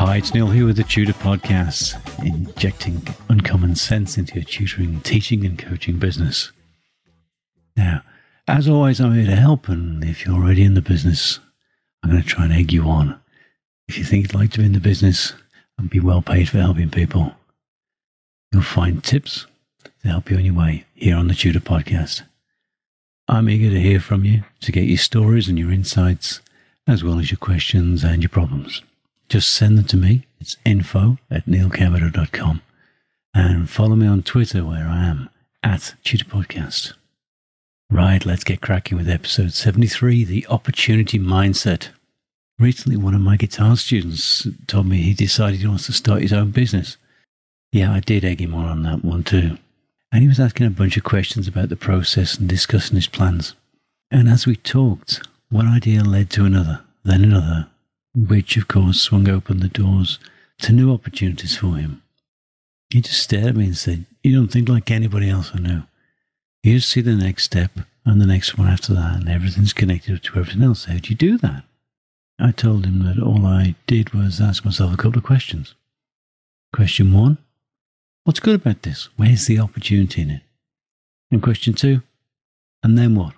Hi, it's Neil here with the Tutor Podcast, injecting uncommon sense into your tutoring, teaching, and coaching business. Now, as always, I'm here to help, and if you're already in the business, I'm going to try and egg you on. If you think you'd like to be in the business and be well paid for helping people, you'll find tips to help you on your way here on the Tutor Podcast. I'm eager to hear from you to get your stories and your insights, as well as your questions and your problems. Just send them to me. It's info at neilcameron.com. And follow me on Twitter where I am at Tutor Podcast. Right, let's get cracking with episode 73 The Opportunity Mindset. Recently, one of my guitar students told me he decided he wants to start his own business. Yeah, I did egg him on on that one too and he was asking a bunch of questions about the process and discussing his plans. And as we talked, one idea led to another, then another, which of course swung open the doors to new opportunities for him. He just stared at me and said, You don't think like anybody else I know. You just see the next step and the next one after that, and everything's connected to everything else. How do you do that? I told him that all I did was ask myself a couple of questions. Question one What's good about this? Where's the opportunity in it? And question two, and then what?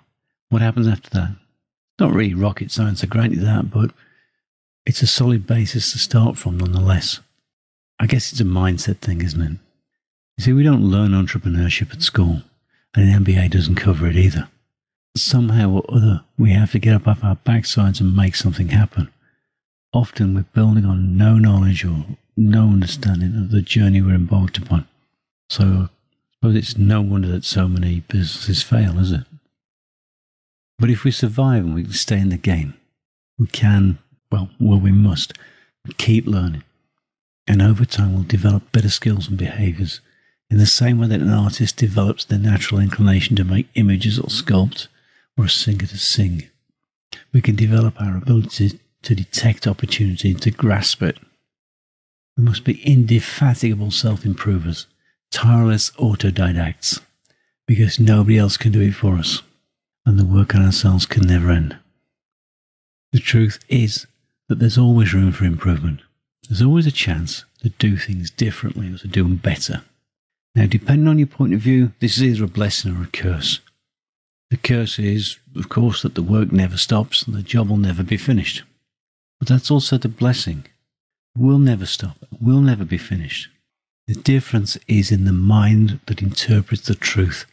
What happens after that? Not really rocket science, I grant you that, but it's a solid basis to start from nonetheless. I guess it's a mindset thing, isn't it? You see, we don't learn entrepreneurship at school, and an MBA doesn't cover it either. Somehow or other, we have to get up off our backsides and make something happen. Often we're building on no knowledge or no understanding of the journey we're embarked upon. So suppose it's no wonder that so many businesses fail, is it? But if we survive and we stay in the game, we can, well, well, we must keep learning. And over time, we'll develop better skills and behaviors in the same way that an artist develops their natural inclination to make images or sculpt, or a singer to sing. We can develop our ability to detect opportunity and to grasp it we must be indefatigable self improvers, tireless autodidacts, because nobody else can do it for us, and the work on ourselves can never end. The truth is that there's always room for improvement. There's always a chance to do things differently or to do them better. Now, depending on your point of view, this is either a blessing or a curse. The curse is, of course, that the work never stops and the job will never be finished. But that's also the blessing We'll never stop, We'll never be finished. The difference is in the mind that interprets the truth.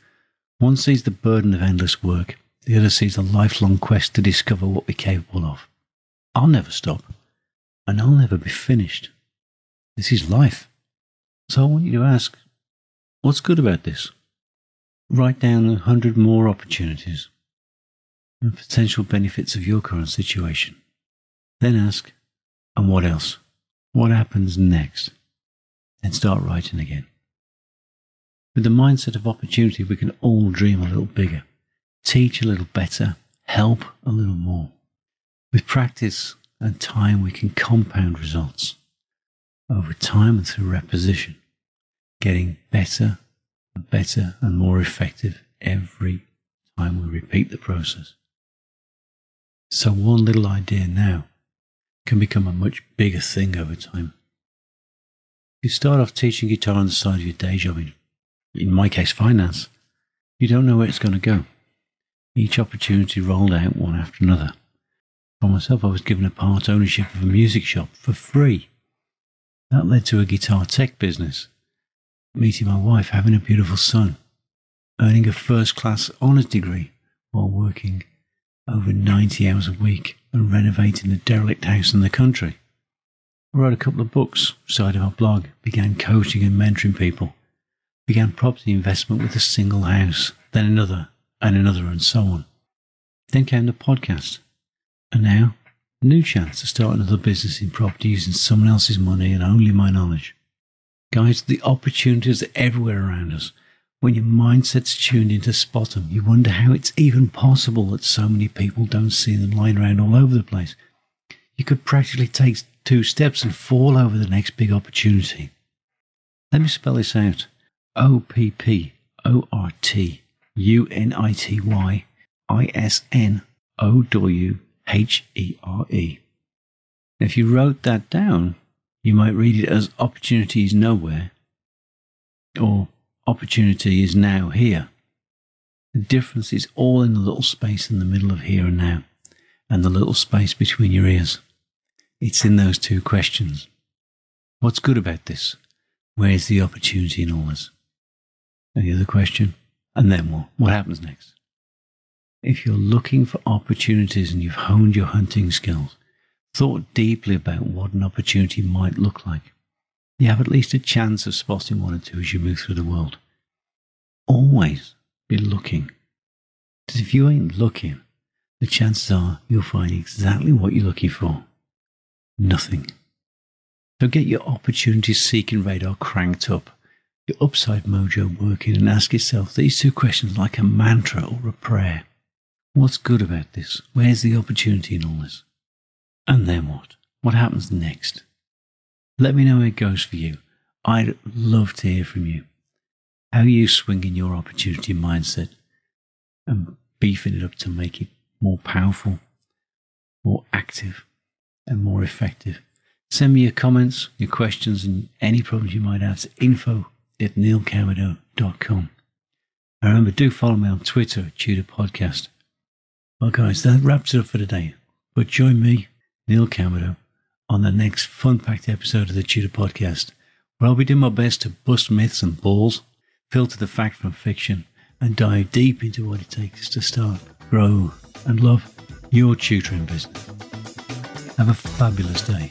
One sees the burden of endless work, the other sees a lifelong quest to discover what we're capable of. I'll never stop, and I'll never be finished. This is life. So I want you to ask, what's good about this? Write down a hundred more opportunities and potential benefits of your current situation. Then ask, and what else? What happens next? And start writing again. With the mindset of opportunity, we can all dream a little bigger, teach a little better, help a little more. With practice and time, we can compound results over time and through repetition, getting better and better and more effective every time we repeat the process. So, one little idea now can become a much bigger thing over time. You start off teaching guitar on the side of your day job, in, in my case, finance. You don't know where it's going to go. Each opportunity rolled out one after another. For myself, I was given a part ownership of a music shop for free. That led to a guitar tech business, meeting my wife, having a beautiful son, earning a first class honours degree while working over 90 hours a week and renovating a derelict house in the country. I wrote a couple of books, started my blog, began coaching and mentoring people, began property investment with a single house, then another, and another, and so on. Then came the podcast. And now, a new chance to start another business in property using someone else's money and only my knowledge. Guys, the opportunities are everywhere around us. When your mindset's tuned into spot them, you wonder how it's even possible that so many people don't see them lying around all over the place. You could practically take two steps and fall over the next big opportunity. Let me spell this out O P P O R T U N I T Y I S N O W H E R E. If you wrote that down, you might read it as opportunity is nowhere or opportunity is now here. The difference is all in the little space in the middle of here and now and the little space between your ears. It's in those two questions. What's good about this? Where's the opportunity in all this? Any other question? And then what? What happens next? If you're looking for opportunities and you've honed your hunting skills, thought deeply about what an opportunity might look like, you have at least a chance of spotting one or two as you move through the world. Always be looking. Because if you ain't looking, the chances are you'll find exactly what you're looking for nothing. So get your opportunity seeking radar cranked up, your upside mojo working, and ask yourself these two questions like a mantra or a prayer. What's good about this? Where's the opportunity in all this? And then what? What happens next? Let me know how it goes for you. I'd love to hear from you. How are you swinging your opportunity mindset and beefing it up to make it more powerful, more active, and more effective? Send me your comments, your questions, and any problems you might have to info at neilcameron.com. And remember, do follow me on Twitter at Tutor Podcast. Well, guys, that wraps it up for today. But join me, Neil Cameron, on the next fun packed episode of the Tutor Podcast, where I'll be doing my best to bust myths and balls, filter the fact from fiction, and dive deep into what it takes to start, grow, and love your tutoring business. Have a fabulous day.